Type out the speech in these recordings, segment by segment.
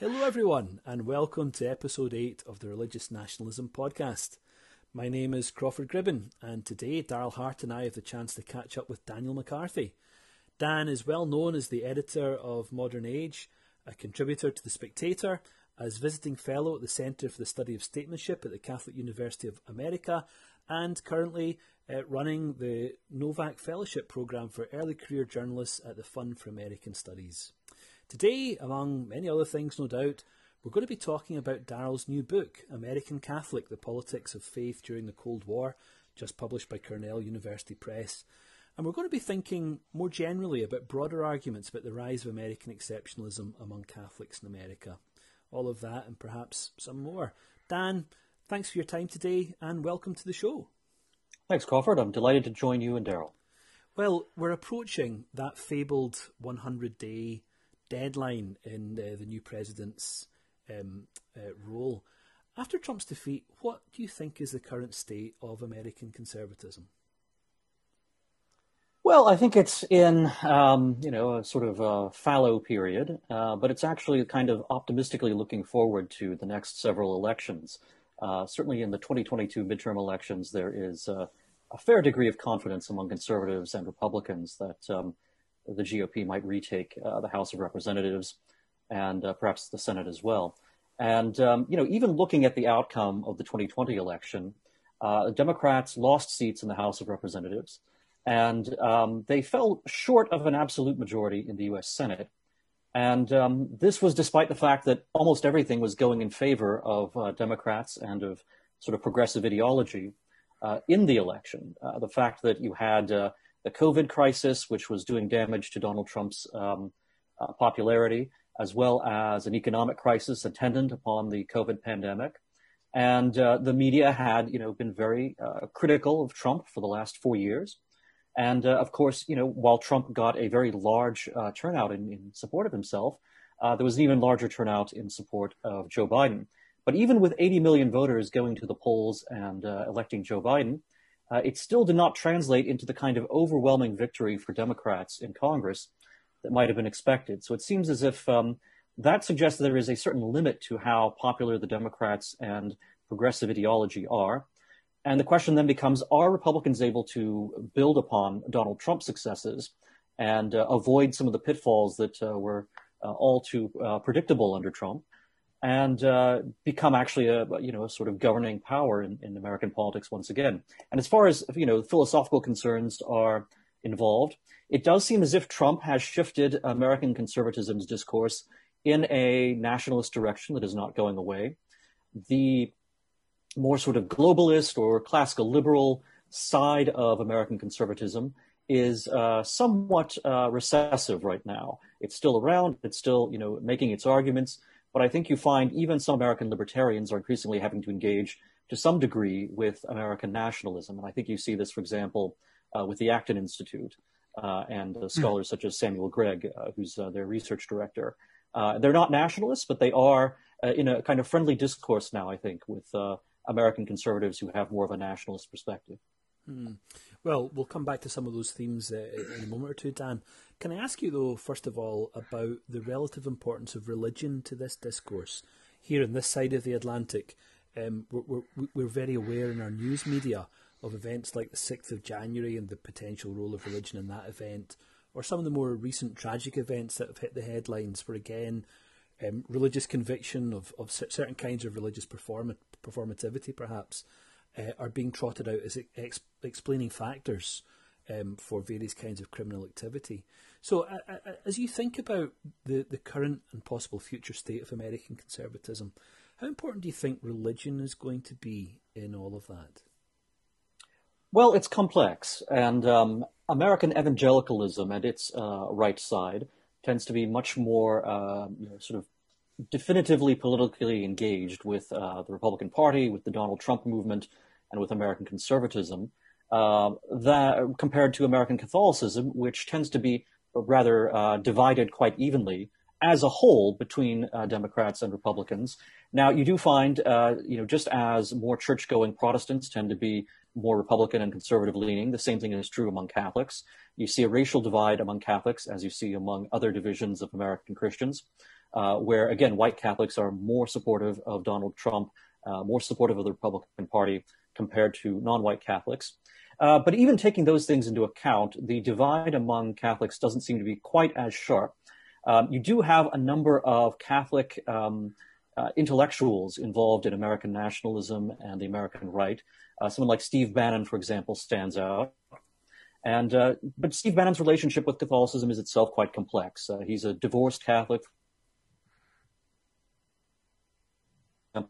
Hello, everyone, and welcome to episode 8 of the Religious Nationalism podcast. My name is Crawford Gribben, and today Darryl Hart and I have the chance to catch up with Daniel McCarthy. Dan is well known as the editor of Modern Age, a contributor to The Spectator, as visiting fellow at the Centre for the Study of Statesmanship at the Catholic University of America, and currently uh, running the Novak Fellowship Programme for Early Career Journalists at the Fund for American Studies. Today, among many other things, no doubt, we're going to be talking about Darryl's new book, American Catholic The Politics of Faith During the Cold War, just published by Cornell University Press. And we're going to be thinking more generally about broader arguments about the rise of American exceptionalism among Catholics in America. All of that and perhaps some more. Dan, thanks for your time today and welcome to the show. Thanks, Crawford. I'm delighted to join you and Darryl. Well, we're approaching that fabled 100 day deadline in uh, the new president's um, uh, role. After Trump's defeat, what do you think is the current state of American conservatism? Well, I think it's in um, you know a sort of a fallow period, uh, but it's actually kind of optimistically looking forward to the next several elections. Uh, certainly, in the 2022 midterm elections, there is a fair degree of confidence among conservatives and Republicans that um, the GOP might retake uh, the House of Representatives and uh, perhaps the Senate as well. And um, you know, even looking at the outcome of the 2020 election, uh, Democrats lost seats in the House of Representatives and um, they fell short of an absolute majority in the U.S. Senate. And um, this was despite the fact that almost everything was going in favor of uh, Democrats and of sort of progressive ideology uh, in the election. Uh, the fact that you had the COVID crisis, which was doing damage to Donald Trump's um, uh, popularity, as well as an economic crisis attendant upon the COVID pandemic. And uh, the media had, you know, been very critical of Trump for the last four years. And uh, of course, you know, while Trump got a very large uh, turnout in, in, support of himself, uh, there was an even larger turnout in support of Joe Biden. But even with 80 million voters going to the polls and uh, electing Joe Biden, uh, it still did not translate into the kind of overwhelming victory for Democrats in Congress that might have been expected. So it seems as if um, that suggests that there is a certain limit to how popular the Democrats and progressive ideology are. And the question then becomes Are Republicans able to build upon Donald Trump's successes and uh, avoid some of the pitfalls that uh, were uh, all too uh, predictable under Trump and uh, become actually a, you know, a sort of governing power in, in American politics once again? And as far as you know, philosophical concerns are involved, it does seem as if Trump has shifted American conservatism's discourse in a nationalist direction that is not going away. The more sort of globalist or classical liberal side of American conservatism is uh, somewhat uh, recessive right now. It's still around. It's still, you know, making its arguments. But I think you find even some American libertarians are increasingly having to engage to some degree with American nationalism. And I think you see this, for example, uh, with the Acton Institute uh, and hmm. scholars such as Samuel Gregg, uh, who's uh, their research director. they're not nationalists, but they are in a kind of friendly discourse now, I think, with American conservatives who have more of a nationalist perspective. Hmm. Well, we'll come back to some of those themes uh, in a moment or two, Dan. Can I ask you, though, first of all, about the relative importance of religion to this discourse? Here on this side of the Atlantic, um, we're, we're, we're very aware in our news media of events like the 6th of January and the potential role of religion in that event, or some of the more recent tragic events that have hit the headlines, where again, um, religious conviction of, of certain kinds of religious perform- performativity, perhaps, uh, are being trotted out as ex- explaining factors um, for various kinds of criminal activity. So, as you think about the, the current and possible future state of American conservatism, how important do you think religion is going to be in all of that? Well, it's complex, and um, American evangelicalism and its uh, right side tends to be much more uh, you know, sort of definitively politically engaged with uh, the Republican Party, with the Donald Trump movement, and with American conservatism, uh, that compared to American Catholicism, which tends to be rather uh, divided quite evenly as a whole between uh, Democrats and Republicans. Now, you do find, uh, you know, just as more church-going Protestants tend to be more Republican and conservative leaning, the same thing is true among Catholics. You see a racial divide among Catholics, as you see among other divisions of American Christians. uh, where again white Catholics are more supportive of Donald Trump, uh, more supportive of the Republican Party compared to non-white Catholics. Uh, but even taking those things into account, the divide among Catholics doesn't seem to be quite as sharp. Um, you do have a number of Catholic um, uh, intellectuals involved in American nationalism and the American right. Uh, someone like Steve Bannon, for example, stands out. And uh, but Steve Bannon's relationship with Catholicism is itself quite complex. Uh, he's a divorced Catholic. Uh,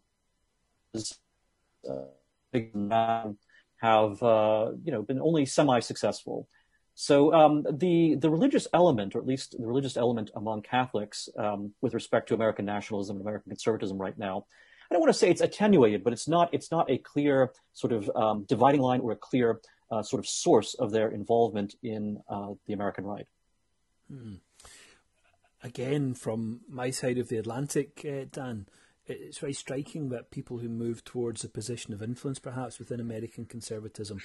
have uh, you know been only semi-successful. So um, the the religious element, or at least the religious element among Catholics, um, with respect to American nationalism and American conservatism right now, I don't want to say it's attenuated, but it's not it's not a clear sort of um, dividing line or a clear uh, sort of source of their involvement in uh, the American right. Hmm. Again, from my side of the Atlantic, uh, Dan, it's very striking that people who move towards a position of influence, perhaps within American conservatism,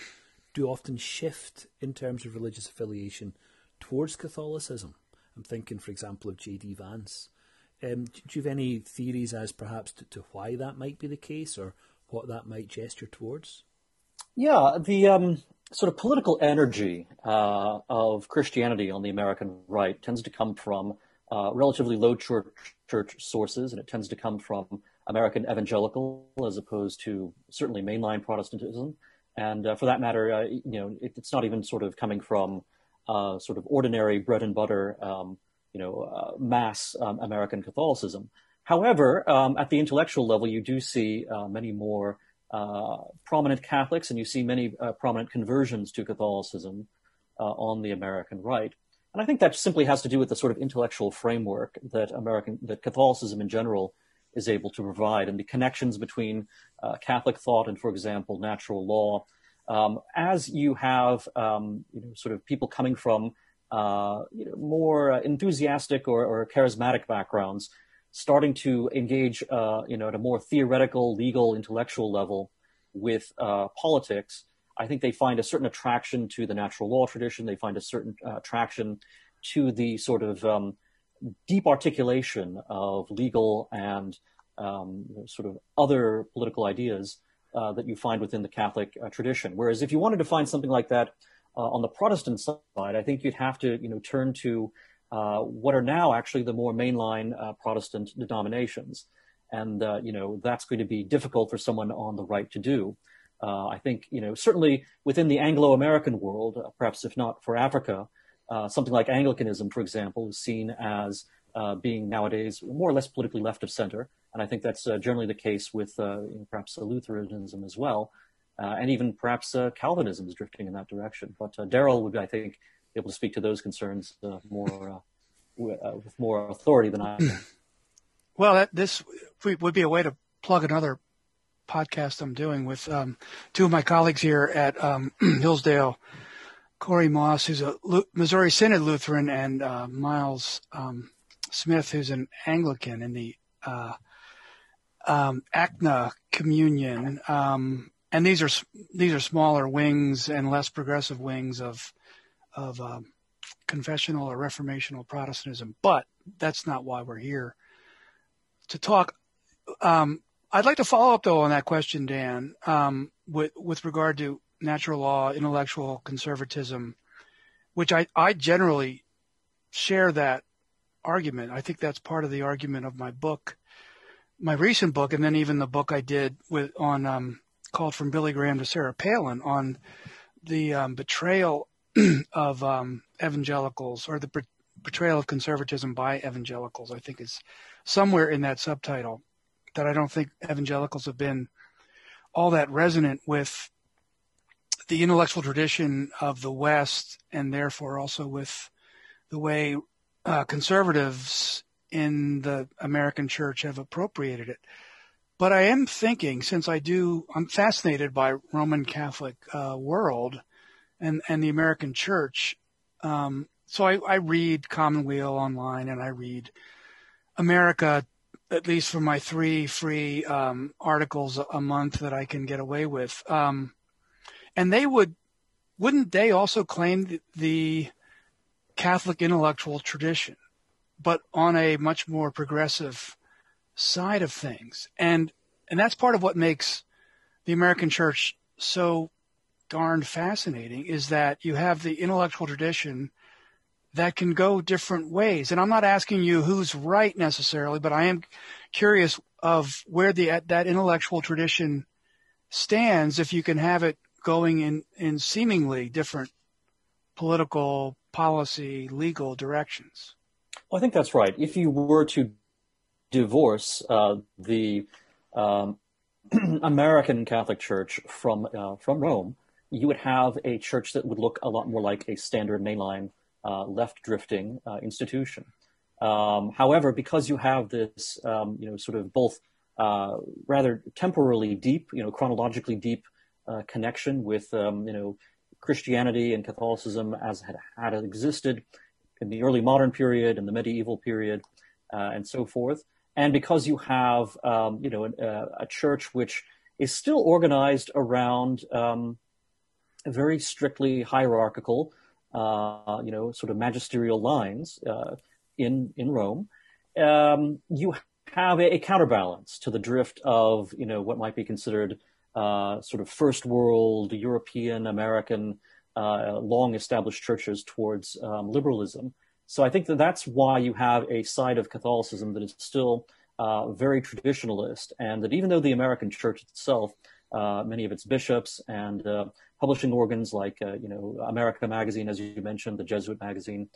do often shift in terms of religious affiliation towards Catholicism. I'm thinking, for example, of J.D. Vance. Um, do you have any theories as perhaps to, to, why that might be the case or what that might gesture towards? Yeah, the um, sort of political energy uh, of Christianity on the American right tends to come from uh, relatively low church, church sources, and it tends to come from American evangelical as opposed to certainly mainline Protestantism. And uh, for that matter, uh, you know, it, it's not even sort of coming from uh, sort of ordinary bread and butter, um, you know, uh, mass um, American Catholicism. However, um, at the intellectual level, you do see uh, many more prominent Catholics, and you see many prominent conversions to Catholicism on the American right. And I think that simply has to do with the sort of intellectual framework that American, that Catholicism in general is able to provide and the connections between uh, Catholic thought and, for example, natural law. Um, as you have um, you know, sort of people coming from uh, you know, more enthusiastic or, or, charismatic backgrounds, starting to engage uh, you know, at a more theoretical, legal, intellectual level with uh, politics, I think they find a certain attraction to the natural law tradition. They find a certain uh, attraction to the sort of um, deep articulation of legal and um, sort of other political ideas uh, that you find within the Catholic uh, tradition. Whereas if you wanted to find something like that uh, on the Protestant side, I think you'd have to, you know, turn to uh, what are now actually the more mainline uh, Protestant denominations, and you know that's going to be difficult for someone on the right to do. I think, you know, certainly within the Anglo-American world, perhaps if not for Africa, uh, something like Anglicanism, for example, is seen as uh, being nowadays more or less politically left of center. And I think that's uh, generally the case with uh, perhaps Lutheranism as well. Uh, and even perhaps Calvinism is drifting in that direction. But Darryl would, I think, be able to speak to those concerns more with more authority than I. Well, that, this would be a way to plug another podcast I'm doing with um, two of my colleagues here at um, Hillsdale Korey Maas, who's a Missouri Synod Lutheran, and uh, Miles um, Smith, who's an Anglican in the uh, um, ACNA communion. Um, and these are these are smaller wings and less progressive wings of of um, confessional or reformational Protestantism. But that's not why we're here to talk. Um, I'd like to follow up though on that question, Dan, um, with with regard to natural law, intellectual conservatism, which I, I generally share that argument. I think that's part of the argument of my book, my recent book, and then even the book I did with on um, called from Billy Graham to Sarah Palin on the um, betrayal of um, evangelicals or the betrayal of conservatism by evangelicals. I think is somewhere in that subtitle that I don't think evangelicals have been all that resonant with the intellectual tradition of the West, and therefore also with the way uh, conservatives in the American church have appropriated it. But I am thinking, since I do, I'm fascinated by Roman Catholic uh, world and and the American church. Um, so I, I read Commonweal online, and I read America at least for my three free um, articles a month that I can get away with. Um, and they would, wouldn't they also claim the, the Catholic intellectual tradition? but on a much more progressive side of things. And and that's part of what makes the American church so darned fascinating is that you have the intellectual tradition that can go different ways. And I'm not asking you who's right necessarily, but I am curious of where the that intellectual tradition stands if you can have it going in in seemingly different political policy legal directions. Well, I think that's right. If you were to divorce uh, the um, American Catholic Church from uh, from Rome, you would have a church that would look a lot more like a standard mainline left drifting uh, institution. Um, however, because you have this, um, you know, sort of both uh, rather temporally deep, you know, chronologically deep uh, connection with, um, you know, Christianity and Catholicism as had, had existed in the early modern period and the medieval period, uh, and so forth, and because you have, um, you know, a, a, church which is still organized around um, very strictly hierarchical, uh, you know, sort of magisterial lines uh, in in Rome, um, you have a, a, counterbalance to the drift of you know what might be considered uh, sort of first world European American uh, long established churches towards um, liberalism. So I think that that's why you have a side of Catholicism that is still uh, very traditionalist, and that even though the American church itself, many of its bishops and publishing organs like uh, you know America Magazine, as you mentioned, the Jesuit magazine,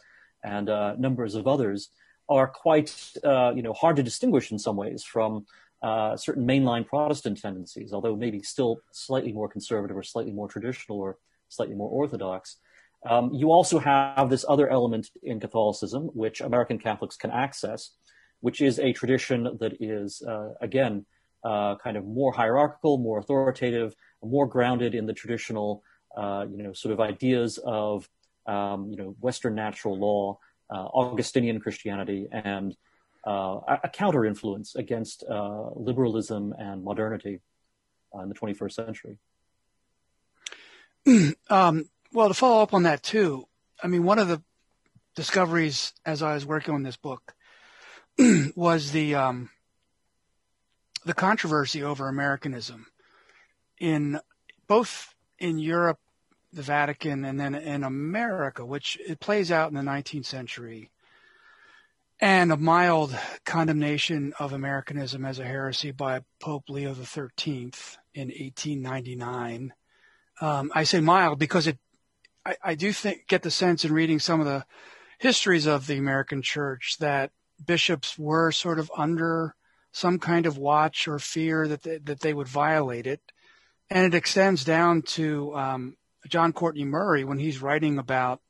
and uh, numbers of others are quite uh, you know hard to distinguish in some ways from uh, certain mainline Protestant tendencies, although maybe still slightly more conservative or slightly more traditional or slightly more orthodox. Um, you also have this other element in Catholicism, which American Catholics can access, which is a tradition that is, uh, again, uh, kind of more hierarchical, more authoritative, more grounded in the traditional, uh, you know, sort of ideas of, um, you know, Western natural law, uh, Augustinian Christianity, and uh, a counter influence against uh, liberalism and modernity in the 21st century. Um, well, to follow up on that too, I mean, one of the discoveries as I was working on this book was the um, the controversy over Americanism in both in Europe, the Vatican, and then in America, which it plays out in the 19th century, and a mild condemnation of Americanism as a heresy by Pope Leo XIII in 1899. Um, I say mild because it, I, I do think, get the sense in reading some of the histories of the American Church that bishops were sort of under some kind of watch or fear that they, that they would violate it. And it extends down to um, John Courtney Murray when he's writing about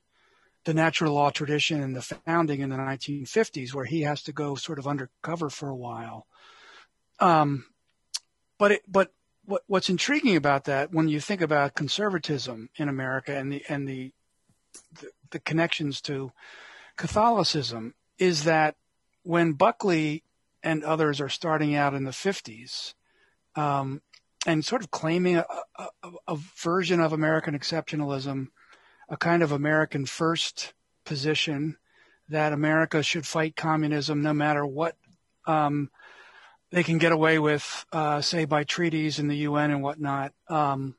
the natural law tradition and the founding in the 1950s, where he has to go sort of undercover for a while. Um, but it, but what, what's intriguing about that when you think about conservatism in America and the and the, the, the connections to Catholicism is that when Buckley and others are starting out in the 50s um, and sort of claiming a, a, a, version of American exceptionalism, a kind of American first position that America should fight communism no matter what um, they can get away with, uh, say, by treaties in the UN and whatnot. Um,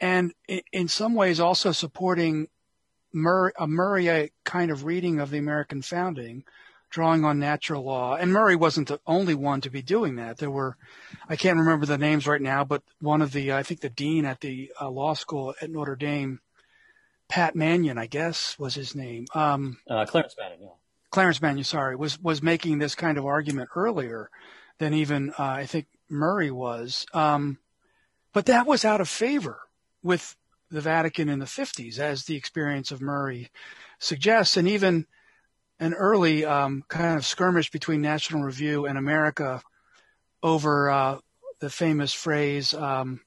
and in, some ways also supporting a Murray kind of reading of the American founding, drawing on natural law. And Murray wasn't the only one to be doing that. There were, I can't remember the names right now, but one of the, I think the dean at the uh, law school at Notre Dame, Pat Manion, I guess was his name. Um, uh, Clarence Manion, yeah. Clarence Manion, sorry, was, was making this kind of argument earlier than even, uh, I think Murray was. Um, but that was out of favor with the Vatican in the 50s, as the experience of Murray suggests. And even, an early um, kind of skirmish between National Review and America over uh, the famous phrase um,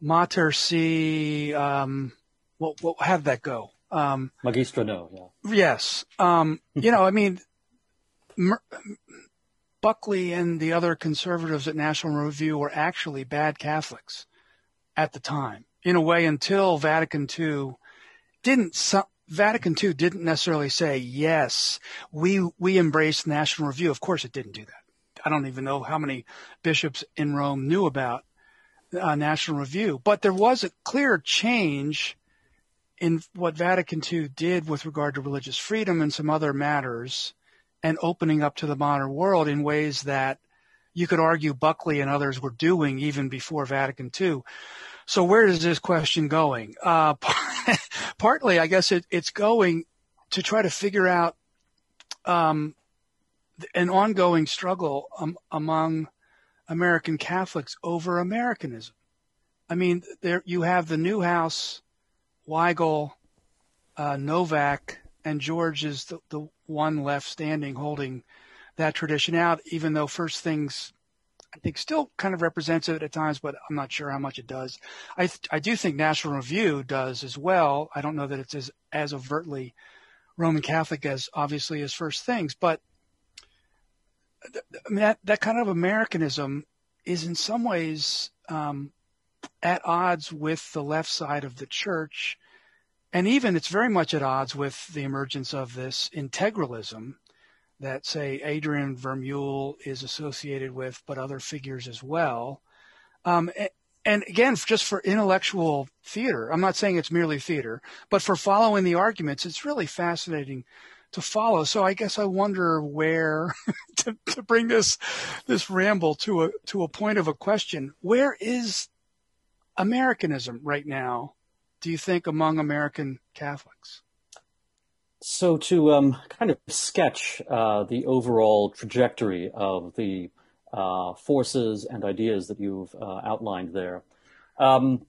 "Mater si." Um, what, what, how did that go? Um, Magistra no. Yeah. Yes. Um, you know, I mean, Mer- Buckley and the other conservatives at National Review were actually bad Catholics at the time, in a way, until Vatican II didn't su- Vatican II didn't necessarily say yes, we we embrace National Review. Of course, it didn't do that. I don't even know how many bishops in Rome knew about uh, National Review, but there was a clear change in what Vatican II did with regard to religious freedom and some other matters, and opening up to the modern world in ways that you could argue Buckley and others were doing even before Vatican II. So where is this question going? Uh, partly, I guess it, it's going to try to figure out um, an ongoing struggle um, among American Catholics over Americanism. I mean, there you have the Neuhaus, Weigel, uh, Novak, and George is the, the one left standing holding that tradition out, even though First Things I think still kind of represents it at times, but I'm not sure how much it does. I I do think National Review does as well. I don't know that it's as as overtly Roman Catholic as obviously as First Things, but I mean, that that kind of Americanism is in some ways um, at odds with the left side of the church, and even it's very much at odds with the emergence of this integralism that say Adrian Vermeule is associated with, but other figures as well. Um, and again, just for intellectual theater, I'm not saying it's merely theater, but for following the arguments, it's really fascinating to follow. So I guess I wonder where to, to bring this this ramble to a to a point of a question. Where is Americanism right now? Do you think among American Catholics? So to um, kind of sketch uh, the overall trajectory of the uh, forces and ideas that you've uh, outlined there, um,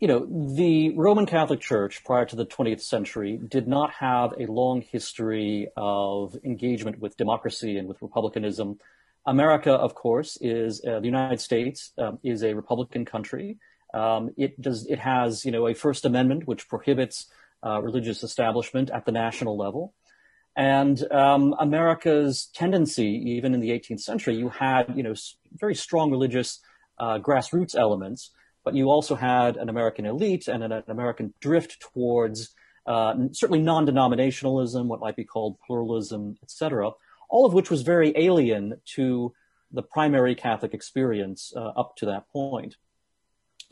you know, the Roman Catholic Church prior to the 20th century did not have a long history of engagement with democracy and with republicanism. America, of course, is uh, the United States um, is a republican country. Um, it does it has you know a First Amendment which prohibits uh, religious establishment at the national level. And um, America's tendency, even in the 18th century, you had you know very strong religious uh, grassroots elements, but you also had an American elite and an, an American drift towards uh, certainly non-denominationalism, what might be called pluralism, etc. All of which was very alien to the primary Catholic experience uh, up to that point.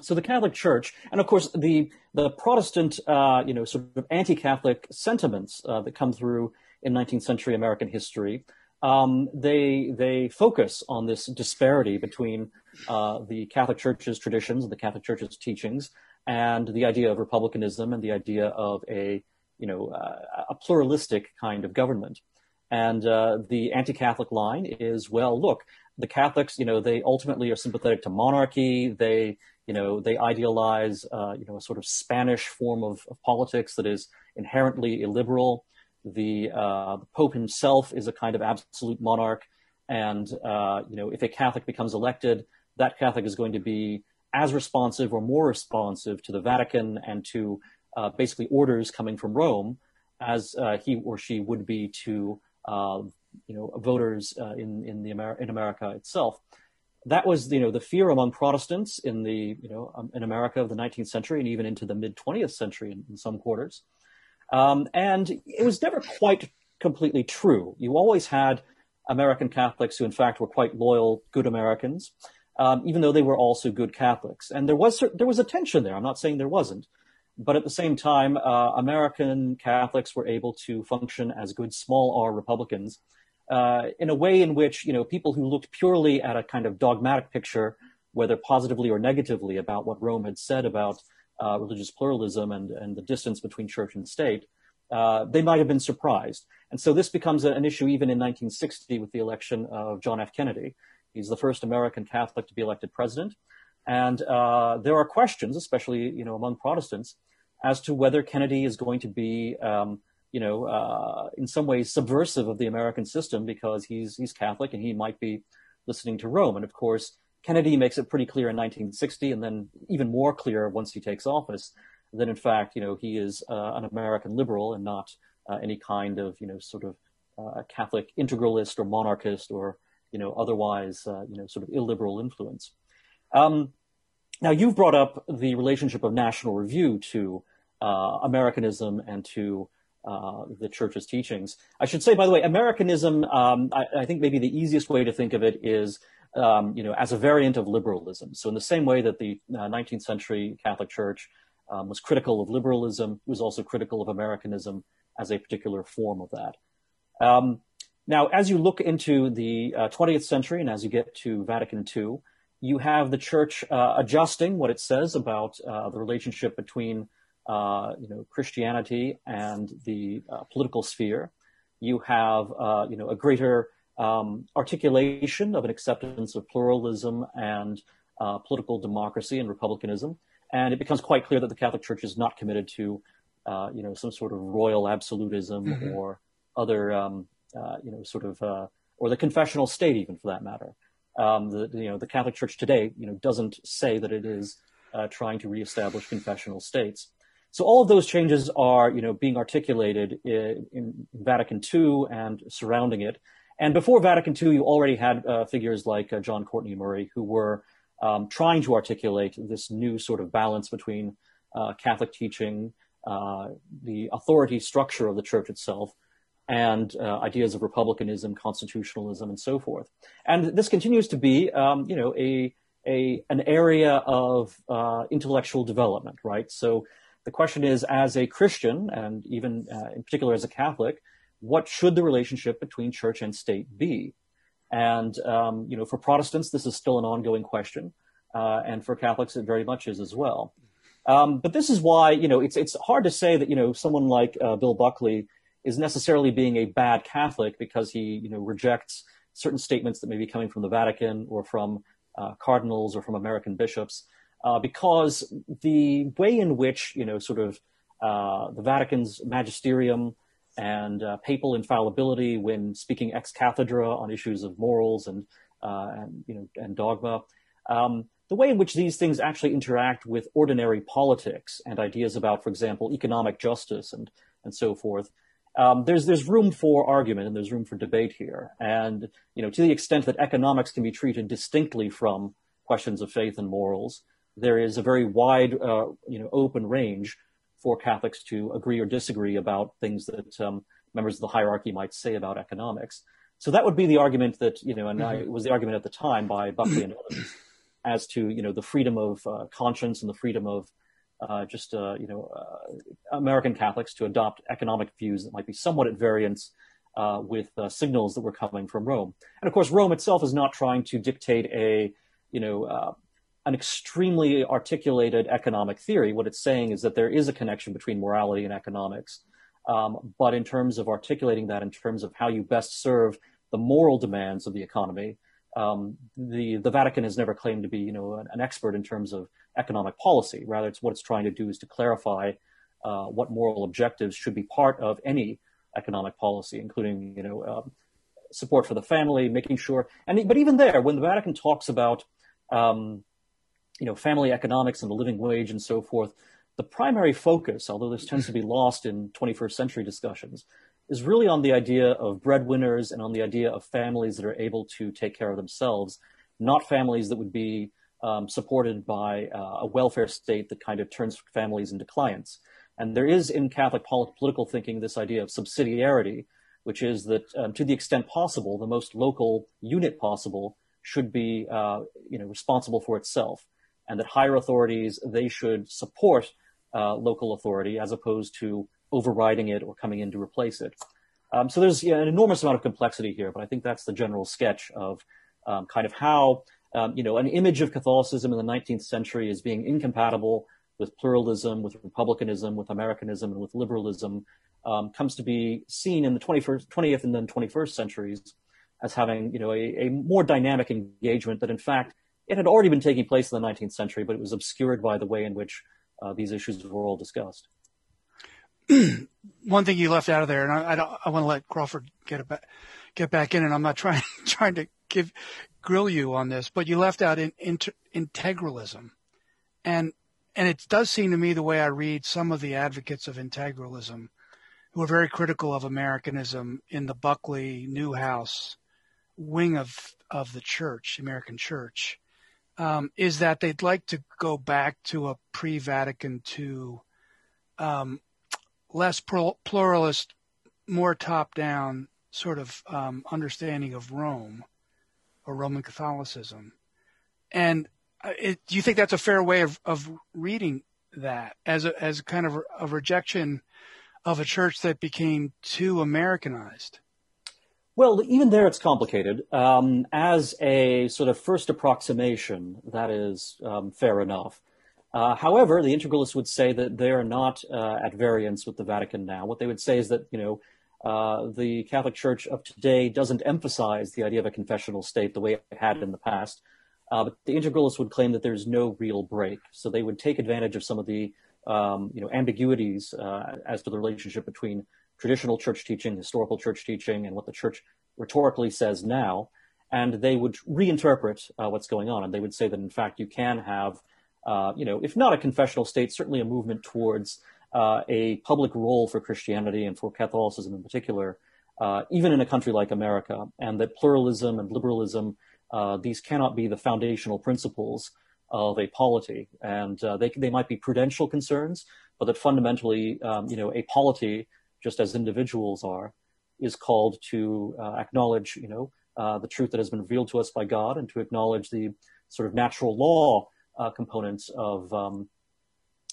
So the Catholic Church, and of course the the Protestant, uh, you know, sort of anti-Catholic sentiments uh, that come through in 19th century American history, um, they they focus on this disparity between uh, the Catholic Church's traditions and the Catholic Church's teachings, and the idea of republicanism and the idea of a you know uh, a pluralistic kind of government. And uh, the anti-Catholic line is well, look, the Catholics, you know, they ultimately are sympathetic to monarchy. They you know, they idealize, uh, you know, a sort of Spanish form of, of politics that is inherently illiberal. The, uh, the, Pope himself is a kind of absolute monarch, and uh, you know, if a Catholic becomes elected, that Catholic is going to be as responsive or more responsive to the Vatican and to uh, basically orders coming from Rome as uh, he or she would be to uh, you know voters in in the Amer- in America itself that was you know the fear among Protestants in the you know um, in America of the 19th century and even into the mid 20th century in, in some quarters, um, and it was never quite completely true. You always had American Catholics who in fact were quite loyal, good Americans, um, even though they were also good Catholics, and there was there was a tension there. I'm not saying there wasn't. But at the same time, uh, American Catholics were able to function as good small r Republicans uh, in a way in which you know people who looked purely at a kind of dogmatic picture, whether positively or negatively, about what Rome had said about uh, religious pluralism and and the distance between church and state, uh, they might have been surprised. And so this becomes an issue even in 1960 with the election of John F. Kennedy. He's the first American Catholic to be elected president, and uh, there are questions, especially you know among Protestants, as to whether Kennedy is going to be um, you know, uh, in some ways subversive of the American system because he's he's Catholic and he might be listening to Rome. And of course, Kennedy makes it pretty clear in 1960, and then even more clear once he takes office that in fact, you know, he is uh, an American liberal and not uh, any kind of you know sort of uh, Catholic integralist or monarchist or you know otherwise uh, you know sort of illiberal influence. Um, now you've brought up the relationship of National Review to uh, Americanism and to uh, the church's teachings. I should say, by the way, Americanism, um, I, I, think maybe the easiest way to think of it is, um, you know, as a variant of liberalism. So in the same way that the 19th uh, century Catholic Church um, was critical of liberalism, it was also critical of Americanism as a particular form of that. Um, now, as you look into the uh, 20th century and as you get to Vatican II, you have the church uh, adjusting what it says about uh, the relationship between you know, Christianity and the uh, political sphere. You have, uh, you know, a greater um, articulation of an acceptance of pluralism and uh, political democracy and republicanism. And it becomes quite clear that the Catholic Church is not committed to, uh, you know, some sort of royal absolutism mm-hmm. or other, um, you know, sort of, or the confessional state, even for that matter. Um, the, you know, the Catholic Church today, you know, doesn't say that it is uh, trying to reestablish confessional states. So all of those changes are, you know, being articulated in, in Vatican II and surrounding it. And before Vatican II, you already had uh, figures like uh, John Courtney Murray who were um, trying to articulate this new sort of balance between uh, Catholic teaching, uh, the authority structure of the church itself, and uh, ideas of republicanism, constitutionalism, and so forth. And this continues to be, um, you know, a, a an area of uh, intellectual development, right? So the question is, as a Christian, and even uh, in particular as a Catholic, what should the relationship between church and state be? And um, you know, for Protestants, this is still an ongoing question, uh, and for Catholics, it very much is as well. Um, but this is why you know it's it's hard to say that you know someone like uh, Bill Buckley is necessarily being a bad Catholic because he you know rejects certain statements that may be coming from the Vatican or from uh, cardinals or from American bishops uh, because the way in which you know sort of uh, the Vatican's magisterium and uh, papal infallibility when speaking ex cathedra on issues of morals and uh, and you know and dogma. Um, the way in which these things actually interact with ordinary politics and ideas about, for example, economic justice and and so forth, um, there's there's room for argument and there's room for debate here. And you know, to the extent that economics can be treated distinctly from questions of faith and morals, there is a very wide, uh, you know, open range for Catholics to agree or disagree about things that um, members of the hierarchy might say about economics. So that would be the argument that you know, and mm-hmm. I, it was the argument at the time by Buckley and others, as to you know the freedom of uh, conscience and the freedom of uh, just uh, you know uh, American Catholics to adopt economic views that might be somewhat at variance uh, with uh, signals that were coming from Rome. And of course, Rome itself is not trying to dictate a you know an extremely articulated economic theory. What it's saying is that there is a connection between morality and economics. Um, but in terms of articulating that, in terms of how you best serve the moral demands of the economy, um, the the Vatican has never claimed to be, you know, an, an, expert in terms of economic policy. Rather, it's what it's trying to do is to clarify uh, what moral objectives should be part of any economic policy, including, you know, um, support for the family, making sure. And but even there, when the Vatican talks about um, you know, family economics and the living wage and so forth, the primary focus, although this tends to be lost in 21st century discussions, is really on the idea of breadwinners and on the idea of families that are able to take care of themselves, not families that would be um, supported by uh, a welfare state that kind of turns families into clients. And there is in Catholic political thinking this idea of subsidiarity, which is that um, to the extent possible, the most local unit possible should be, uh, you know, responsible for itself and that higher authorities they should support uh, local authority as opposed to overriding it or coming in to replace it. Um, so there's an enormous amount of complexity here, but I think that's the general sketch of um, kind of how um, you know an image of Catholicism in the 19th century is being incompatible with pluralism, with republicanism, with Americanism, and with liberalism um, comes to be seen in the 21st, 20th and then 21st centuries as having you know a, a more dynamic engagement that in fact it had already been taking place in the 19th century, but it was obscured by the way in which uh, these issues were all discussed. One thing you left out of there, and I, I, I want to let Crawford get back, get back in, and I'm not trying trying to give grill you on this, but you left out in, inter, integralism, and and it does seem to me the way I read some of the advocates of integralism, who are very critical of Americanism in the Buckley Neuhaus wing of of the church, American church, um, is that they'd like to go back to a pre-Vatican II um, less pluralist, more top down sort of um, understanding of Rome or Roman Catholicism. And uh, it, do you think that's a fair way of, of reading that as a, as kind of a rejection of a church that became too Americanized? Well, even there it's complicated. Um, as a sort of first approximation, that is um, fair enough. Uh, however, the integralists would say that they are not uh, at variance with the Vatican now. What they would say is that, you know, uh, the Catholic Church of today doesn't emphasize the idea of a confessional state the way it had in the past. Uh, but the integralists would claim that there's no real break. So they would take advantage of some of the, um, you know, ambiguities uh, as to the relationship between traditional church teaching, historical church teaching, and what the church rhetorically says now. And they would reinterpret uh, what's going on. And they would say that, in fact, you can have uh, you know, if not a confessional state, certainly a movement towards uh, a public role for Christianity and for Catholicism in particular, uh, even in a country like America, and that pluralism and liberalism, uh, these cannot be the foundational principles of a polity, and uh, they they might be prudential concerns, but that fundamentally, um, you know, a polity, just as individuals are, is called to acknowledge, you know, the truth that has been revealed to us by God, and to acknowledge the sort of natural law uh, components of um,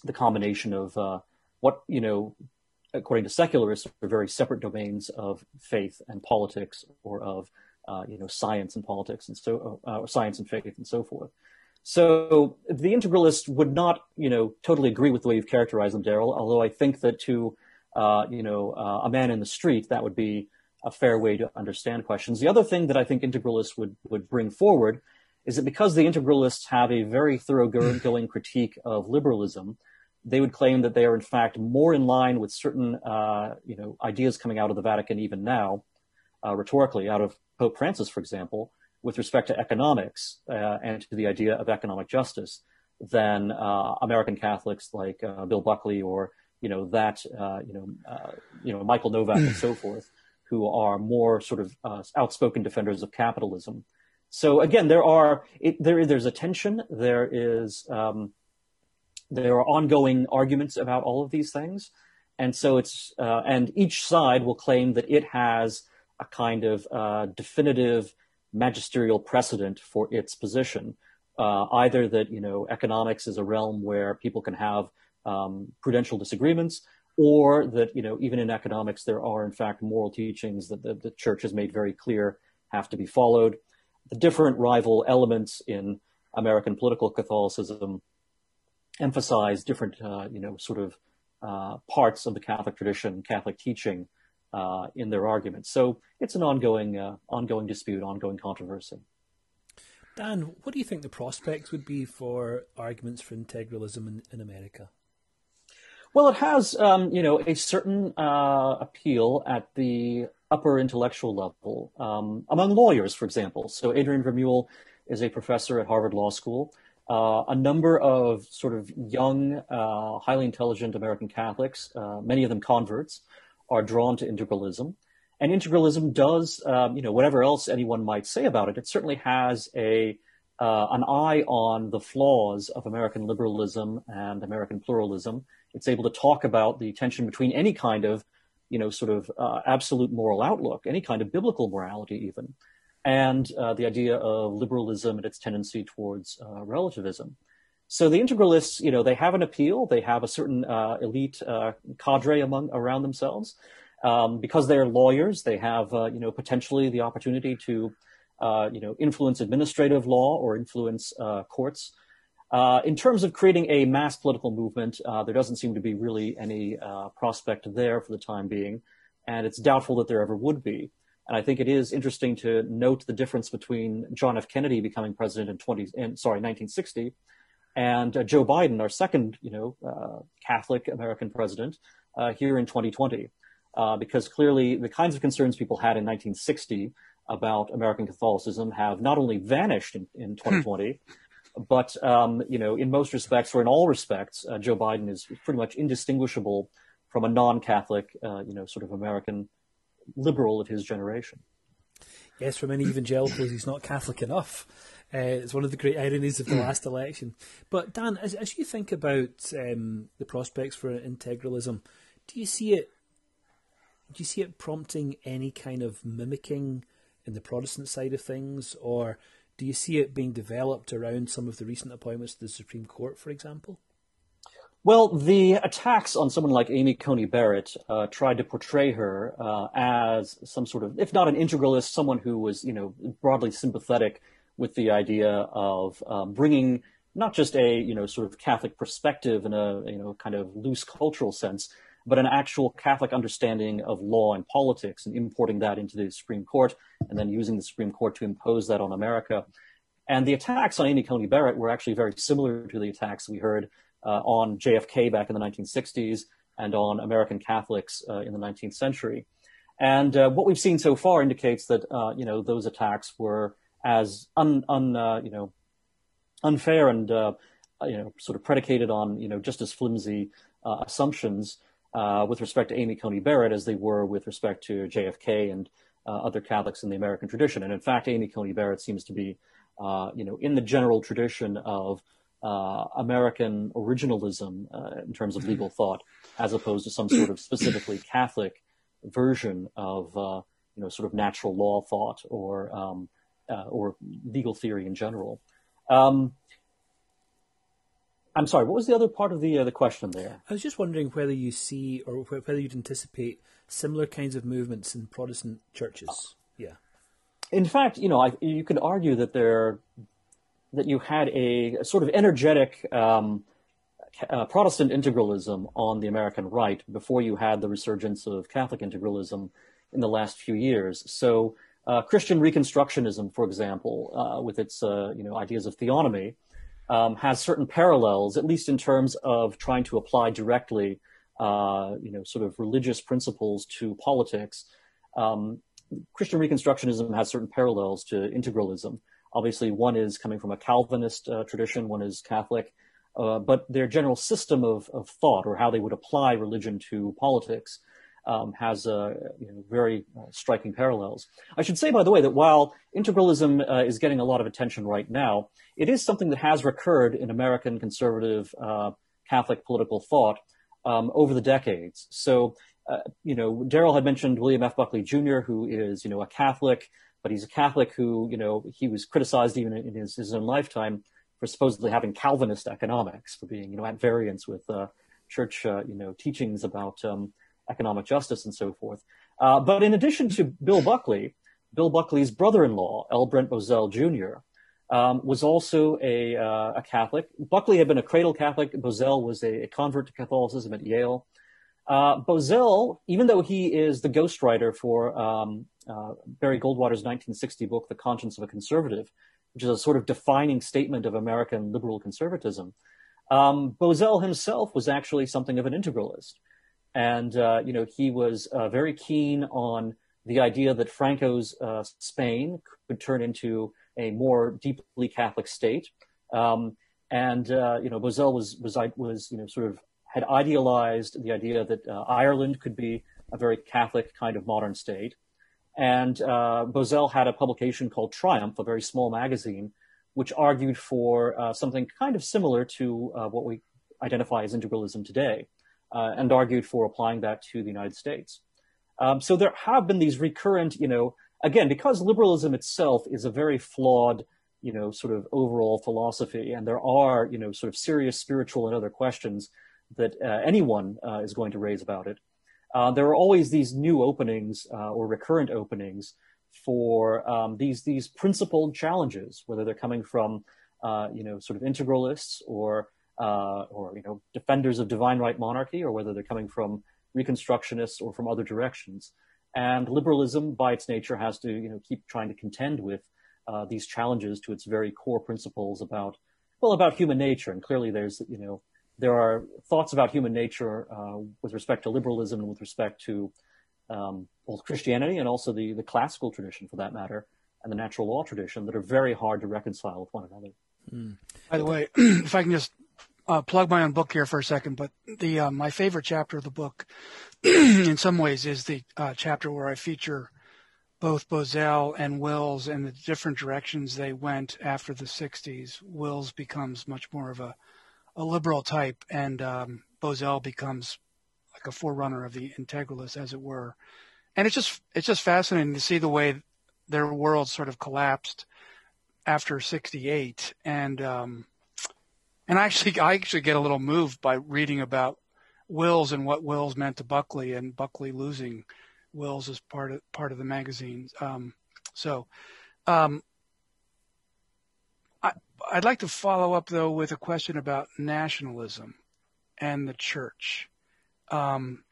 the combination of uh, what you know, according to secularists, are very separate domains of faith and politics, or of uh, you know science and politics, and so uh, science and faith, and so forth. So the integralists would not, you know, totally agree with the way you've characterized them, Darryl. Although I think that to, uh, you know, uh, a man in the street, that would be a fair way to understand questions. The other thing that I think integralists would would bring forward is that because the integralists have a very thoroughgoing critique of liberalism, they would claim that they are in fact more in line with certain uh, you know ideas coming out of the Vatican even now, uh, rhetorically out of Pope Francis, for example, with respect to economics uh, and to the idea of economic justice, than uh, American Catholics like uh, Bill Buckley or you know that uh, you know you know Michael Novak and so forth, who are more sort of outspoken defenders of capitalism. So again, there are it, there there's a tension. There is um, there are ongoing arguments about all of these things, and so it's uh, and each side will claim that it has a kind of uh, definitive magisterial precedent for its position. Uh, either that you know economics is a realm where people can have um, prudential disagreements, or that you know even in economics there are in fact moral teachings that the, the church has made very clear have to be followed the different rival elements in American political Catholicism emphasize different, uh, you know, sort of uh, parts of the Catholic tradition, Catholic teaching uh, in their arguments. So it's an ongoing, uh, ongoing dispute, ongoing controversy. Dan, what do you think the prospects would be for arguments for integralism in, in America? Well, it has, um, you know, a certain uh, appeal at the upper intellectual level um, among lawyers, for example. So Adrian Vermeule is a professor at Harvard Law School. Uh, a number of sort of young, uh, highly intelligent American Catholics, uh, many of them converts, are drawn to integralism. And integralism does, um, you know, whatever else anyone might say about it, it certainly has a uh, an eye on the flaws of American liberalism and American pluralism. It's able to talk about the tension between any kind of you know, sort of uh, absolute moral outlook, any kind of biblical morality, even, and uh, the idea of liberalism and its tendency towards uh, relativism. So the integralists, you know, they have an appeal. They have a certain uh, elite uh, cadre among around themselves. Um, because they're lawyers, they have, uh, you know, potentially the opportunity to, you know, influence administrative law or influence courts uh, in terms of creating a mass political movement, uh, there doesn't seem to be really any uh, prospect there for the time being, and it's doubtful that there ever would be. And I think it is interesting to note the difference between John F. Kennedy becoming president in 20, in, sorry, 1960, and uh, Joe Biden, our second, you know, uh, Catholic American president, uh, here in 2020, because clearly the kinds of concerns people had in 1960 about American Catholicism have not only vanished in, in 2020. But um, you know, in most respects, or in all respects, uh, Joe Biden is pretty much indistinguishable from a non-Catholic, uh, you know, sort of American liberal of his generation. Yes, for many evangelicals, he's not Catholic enough. Uh, it's one of the great ironies of the last election. But Dan, as, as you think about um, the prospects for integralism, do you see it? Do you see it prompting any kind of mimicking in the Protestant side of things, or do you see it being developed around some of the recent appointments to the Supreme Court, for example? Well, the attacks on someone like Amy Coney Barrett uh, tried to portray her uh, as some sort of, if not an integralist, someone who was, you know, broadly sympathetic with the idea of um, bringing not just a, you know, sort of Catholic perspective in a, you know, kind of loose cultural sense, but an actual Catholic understanding of law and politics and importing that into the Supreme Court and then using the Supreme Court to impose that on America. And the attacks on Amy Coney Barrett were actually very similar to the attacks we heard uh, on JFK back in the 1960s and on American Catholics uh, in the 19th century. And uh, what we've seen so far indicates that uh, you know those attacks were as un, un uh, you know unfair and uh, you know sort of predicated on you know just as flimsy assumptions with respect to Amy Coney Barrett as they were with respect to JFK and other Catholics in the American tradition. And in fact, Amy Coney Barrett seems to be you know in the general tradition of uh, American originalism uh, in terms of legal mm-hmm. thought, as opposed to some sort of specifically Catholic version of uh, you know sort of natural law thought or um, uh, or legal theory in general. Um, I'm sorry. What was the other part of the uh, the question there? I was just wondering whether you see or whether you'd anticipate similar kinds of movements in Protestant churches. Yeah. In fact, you know, I, you could argue that there that you had a, a sort of energetic um, uh, Protestant integralism on the American right before you had the resurgence of Catholic integralism in the last few years. So uh, Christian Reconstructionism, for example, uh, with its uh, you know ideas of theonomy, um, has certain parallels, at least in terms of trying to apply directly, uh, you know, sort of religious principles to politics. Um, Christian Reconstructionism has certain parallels to integralism. Obviously, one is coming from a Calvinist uh, tradition, one is Catholic, uh, but their general system of, of thought or how they would apply religion to politics um, has uh, you know, very uh, striking parallels. I should say, by the way, that while integralism uh, is getting a lot of attention right now, it is something that has recurred in American conservative uh, Catholic political thought um, over the decades. So, you know, Darryl had mentioned William F. Buckley Jr., who is, you know, a Catholic but he's a Catholic who, you know, he was criticized even in his, his own lifetime for supposedly having Calvinist economics, for being, you know, at variance with uh, church, uh, you know, teachings about um, economic justice and so forth. Uh, but in addition to Bill Buckley, Bill Buckley's brother-in-law, L. Brent Bozell Jr., um, was also a, uh, a, Catholic. Buckley had been a cradle Catholic. Bozell was a, a convert to Catholicism at Yale. Uh, Bozell, even though he is the ghostwriter for um, uh, Barry Goldwater's 1960 book, The Conscience of a Conservative, which is a sort of defining statement of American liberal conservatism. Um, Bozell himself was actually something of an integralist. And, uh, you know, he was uh, very keen on the idea that Franco's uh, Spain could turn into a more deeply Catholic state. Um, and, uh, you know, Bozell was, was, was, you know, sort of had idealized the idea that uh, Ireland could be a very Catholic kind of modern state. And uh, Bozell had a publication called Triumph, a very small magazine, which argued for uh, something kind of similar to uh, what we identify as integralism today, uh, and argued for applying that to the United States. Um, so there have been these recurrent, you know, again, because liberalism itself is a very flawed, you know, sort of overall philosophy, and there are, you know, sort of serious spiritual and other questions that uh, anyone uh, is going to raise about it uh, there are always these new openings uh, or recurrent openings for um, these these principled challenges, whether they're coming from uh, you know sort of integralists or uh, or you know defenders of divine right monarchy, or whether they're coming from reconstructionists or from other directions. And liberalism, by its nature, has to you know keep trying to contend with uh, these challenges to its very core principles about well about human nature. And clearly, there's you know there are thoughts about human nature uh, with respect to liberalism and with respect to um, both Christianity and also the, the classical tradition, for that matter, and the natural law tradition that are very hard to reconcile with one another. Mm. By the way, if I can just uh, plug my own book here for a second, but the uh, my favorite chapter of the book, in some ways, is the uh, chapter where I feature both Bozell and Wills and the different directions they went after the 60s. Wills becomes much more of a, a liberal type, and um, Bozell becomes like a forerunner of the integralists, as it were. And it's just it's just fascinating to see the way their world sort of collapsed after '68, and um, and I actually I actually get a little moved by reading about Wills and what Wills meant to Buckley and Buckley losing Wills as part of part of the magazine. Um, so, um, I, I'd like to follow up though with a question about nationalism and the church. Um,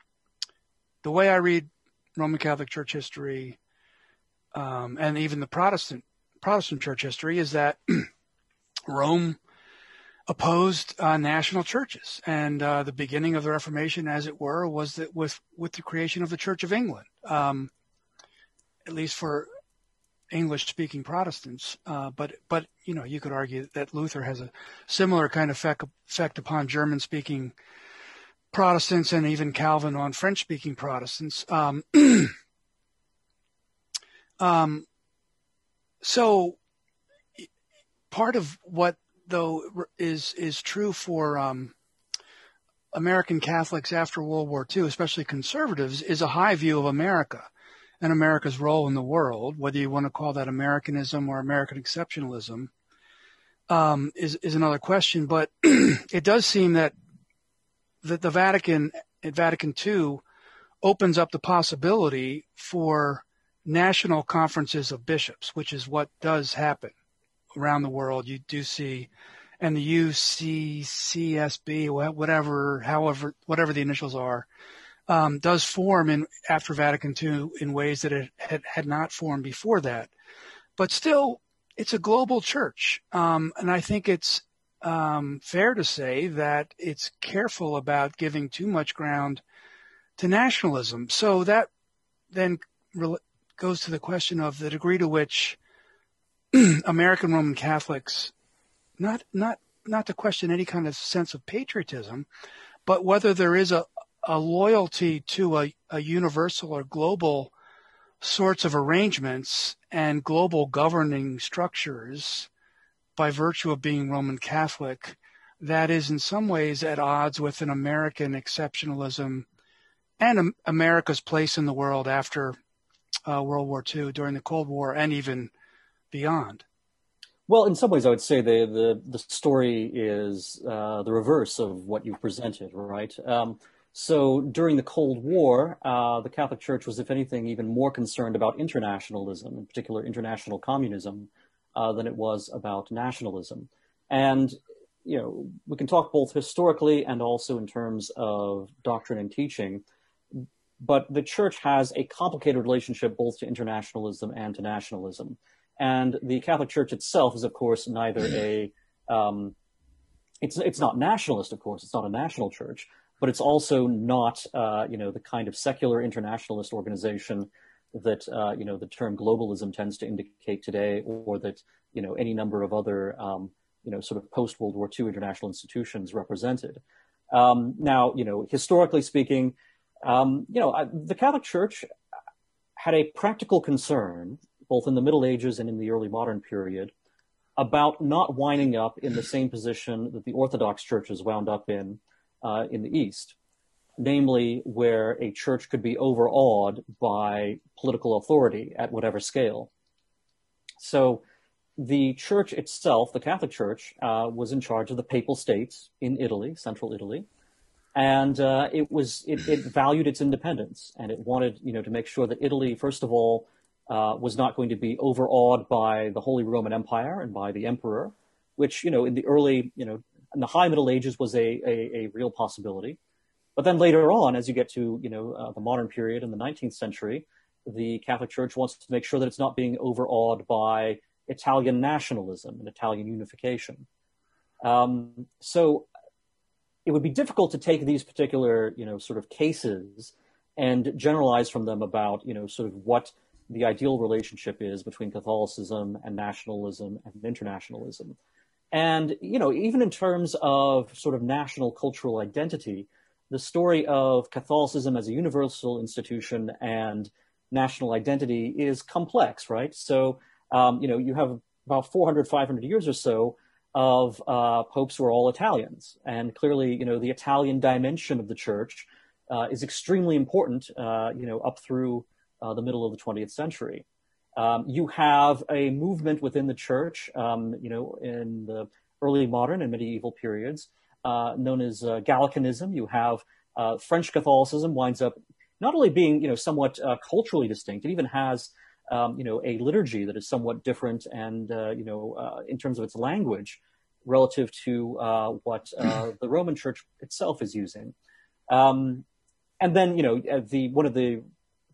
the way I read Roman Catholic Church history, um, and even the Protestant Protestant Church history, is that Rome opposed uh, national churches, and uh, the beginning of the Reformation, as it were, was that with with the creation of the Church of England, um, at least for English-speaking Protestants. Uh, but but you know you could argue that Luther has a similar kind of effect, effect upon German-speaking Protestants, and even Calvin on French-speaking Protestants. Um, um, so part of what though is is true for um, American Catholics after World War II, especially conservatives, is a high view of America and America's role in the world, whether you want to call that Americanism or American exceptionalism, um, is is another question. But it does seem that that the Vatican at Vatican II opens up the possibility for national conferences of bishops, which is what does happen around the world, you do see, and the UCCSB, whatever, however, whatever the initials are, um, does form in after Vatican II in ways that it had, had not formed before that. But still, it's a global church, um, and I think it's um, fair to say that it's careful about giving too much ground to nationalism. So that then re- goes to the question of the degree to which American Roman Catholics, not not not to question any kind of sense of patriotism, but whether there is a, a loyalty to a, a universal or global sorts of arrangements and global governing structures by virtue of being Roman Catholic that is in some ways at odds with an American exceptionalism and America's place in the world after uh, World War II, during the Cold War, and even beyond. Well, in some ways, I would say the the, the story is uh, the reverse of what you presented, right? Um, so during the Cold War, uh, the Catholic Church was, if anything, even more concerned about internationalism, in particular international communism, uh, than it was about nationalism. And you know, we can talk both historically and also in terms of doctrine and teaching. But the church has a complicated relationship both to internationalism and to nationalism. And the Catholic Church itself is, of course, neither a um, it's it's not nationalist, of course. It's not a national church, but it's also not uh, you know the kind of secular internationalist organization that uh, you know the term globalism tends to indicate today, or that you know any number of other um, you know sort of post World War II international institutions represented. Um, now, you know, historically speaking, um, you know, the Catholic Church had a practical concern both in the Middle Ages and in the early modern period, about not winding up in the same position that the Orthodox churches wound up in uh, in the East, namely where a church could be overawed by political authority at whatever scale. So the church itself, the Catholic Church, uh, was in charge of the papal states in Italy, central Italy. And uh, it was it, it valued its independence, and it wanted you know to make sure that Italy, first of all, uh, was not going to be overawed by the Holy Roman Empire and by the emperor, which, you know, in the early, you know, in the high Middle Ages was a, a, a real possibility. But then later on, as you get to, you know, uh, the modern period in the 19th century, the Catholic Church wants to make sure that it's not being overawed by Italian nationalism and Italian unification. Um, so it would be difficult to take these particular, you know, sort of cases and generalize from them about, you know, sort of what the ideal relationship is between Catholicism and nationalism and internationalism. And, you know, even in terms of sort of national cultural identity, the story of Catholicism as a universal institution and national identity is complex, right? So, um, you know, you have about 400, 500 years or so of uh, popes who are all Italians. And clearly, you know, the Italian dimension of the church uh, is extremely important, uh, you know, up through uh, the middle of the 20th century. Um, you have a movement within the church, um, you know, in the early modern and medieval periods, uh, known as uh, Gallicanism. You have French Catholicism winds up not only being, you know, somewhat culturally distinct, it even has um, you know, a liturgy that is somewhat different and, uh, you know, uh, in terms of its language relative to uh, what uh, the Roman Church itself is using. Um, and then, you know, uh, the one of the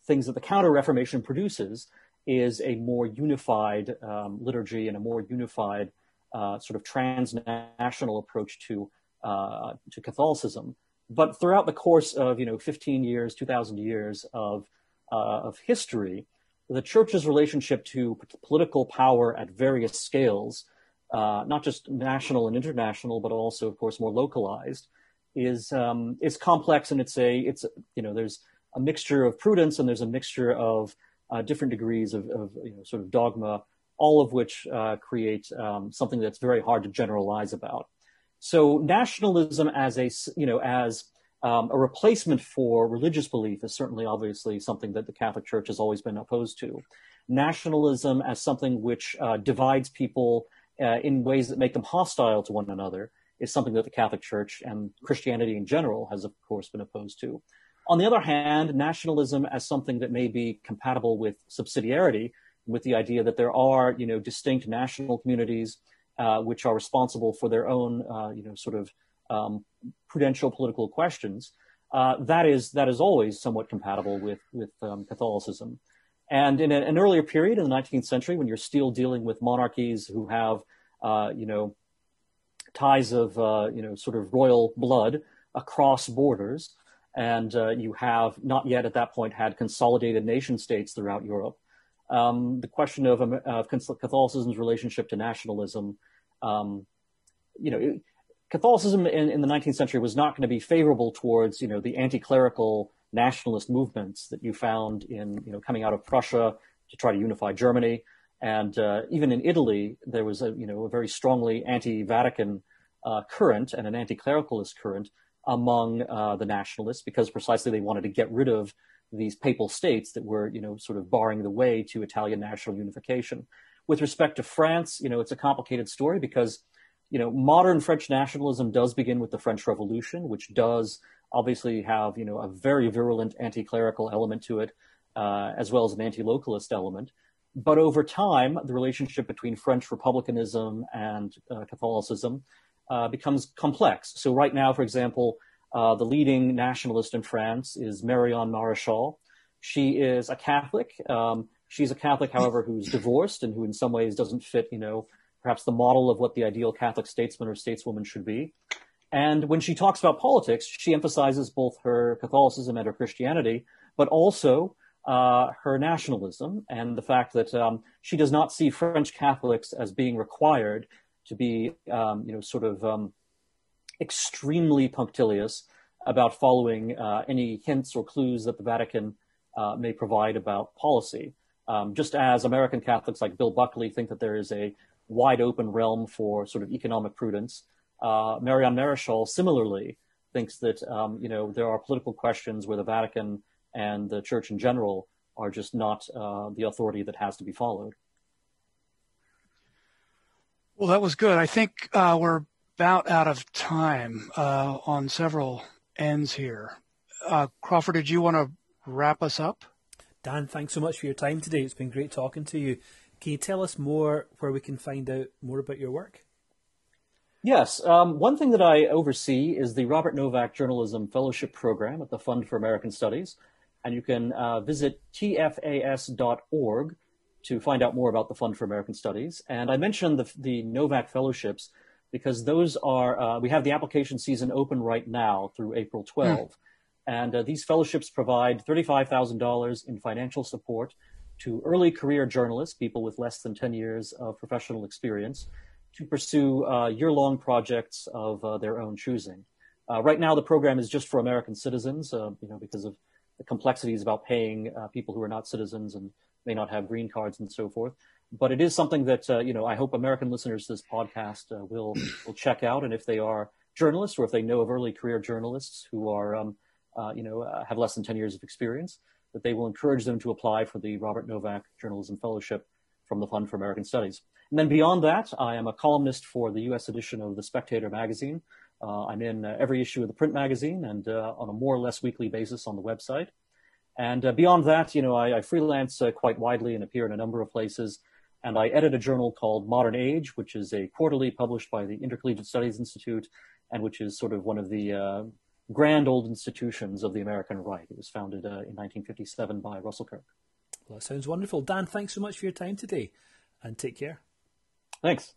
things that the Counter Reformation produces is a more unified um, liturgy and a more unified uh, sort of transnational approach to to Catholicism. But throughout the course of you know 15 years, 2,000 years of of history, the church's relationship to political power at various scales, uh, not just national and international, but also, of course, more localized, is um, is complex, and it's a it's you know there's a mixture of prudence and there's a mixture of uh, different degrees of, of, you know sort of dogma, all of which uh, create um, something that's very hard to generalize about. So nationalism as a you know as um, a replacement for religious belief is certainly obviously something that the Catholic Church has always been opposed to. Nationalism as something which uh, divides people uh, in ways that make them hostile to one another is something that the Catholic Church and Christianity in general has, of course, been opposed to. On the other hand, nationalism as something that may be compatible with subsidiarity, with the idea that there are, you know, distinct national communities uh, which are responsible for their own, uh, you know, sort of um, prudential political questions, uh, that is that is always somewhat compatible with with um, Catholicism. And in a, an earlier period in the 19th century, when you're still dealing with monarchies who have, uh, you know, ties of, uh, you know, sort of royal blood across borders, and uh, you have not yet at that point had consolidated nation states throughout Europe, um, the question of, um, of, Catholicism's relationship to nationalism, um, you know, it, Catholicism in, in the 19th century was not going to be favorable towards, you know, the anti-clerical nationalist movements that you found in, you know, coming out of Prussia to try to unify Germany. And uh, even in Italy, there was a, you know, a very strongly anti-Vatican uh, current and an anti-clericalist current among uh, the nationalists because precisely they wanted to get rid of these papal states that were, you know, sort of barring the way to Italian national unification. With respect to France, you know, it's a complicated story because you know, modern French nationalism does begin with the French Revolution, which does obviously have, you know, a very virulent anti-clerical element to it, uh, as well as an anti-localist element. But over time, the relationship between French republicanism and uh, Catholicism uh, becomes complex. So right now, for example, uh, the leading nationalist in France is Marion Maréchal. She is a Catholic. Um, she's a Catholic, however, who's divorced and who in some ways doesn't fit, you know, perhaps the model of what the ideal Catholic statesman or stateswoman should be. And when she talks about politics, she emphasizes both her Catholicism and her Christianity, but also uh, her nationalism and the fact that um, she does not see French Catholics as being required to be, um, you know, sort of um, extremely punctilious about following uh, any hints or clues that the Vatican uh, may provide about policy. Um, just as American Catholics like Bill Buckley think that there is a wide open realm for sort of economic prudence. Uh, Marion Maréchal similarly thinks that um, you know there are political questions where the Vatican and the Church in general are just not uh, the authority that has to be followed. Well, that was good. I think uh, we're about out of time uh, on several ends here. Uh, Crawford, did you want to wrap us up? Dan, thanks so much for your time today. It's been great talking to you. Can you tell us more where we can find out more about your work? Yes. Um, one thing that I oversee is the Robert Novak Journalism Fellowship Program at the Fund for American Studies. And you can uh, visit tfas.org to find out more about the Fund for American Studies. And I mentioned the, the Novak Fellowships because those are, uh, we have the application season open right now through April 12. Mm. And uh, these fellowships provide $35,000 in financial support to early career journalists, people with less than 10 years of professional experience, to pursue uh, year long projects of uh, their own choosing. Uh, right now, the program is just for American citizens, uh, you know, because of the complexities about paying uh, people who are not citizens and may not have green cards and so forth. But it is something that uh, you know I hope American listeners to this podcast uh, will will check out, and if they are journalists or if they know of early career journalists who are um, uh, you know uh, have less than ten years of experience, that they will encourage them to apply for the Robert Novak Journalism Fellowship from the Fund for American Studies. And then beyond that, I am a columnist for the U.S. edition of the Spectator magazine. Uh, I'm in uh, every issue of the print magazine and on a more or less weekly basis on the website. And uh, beyond that, you know, I, I freelance uh, quite widely and appear in a number of places. And I edit a journal called Modern Age, which is a quarterly published by the Intercollegiate Studies Institute, and which is sort of one of the uh, grand old institutions of the American right. It was founded in 1957 by Russell Kirk. Well, that sounds wonderful. Dan, thanks so much for your time today, and take care. Thanks.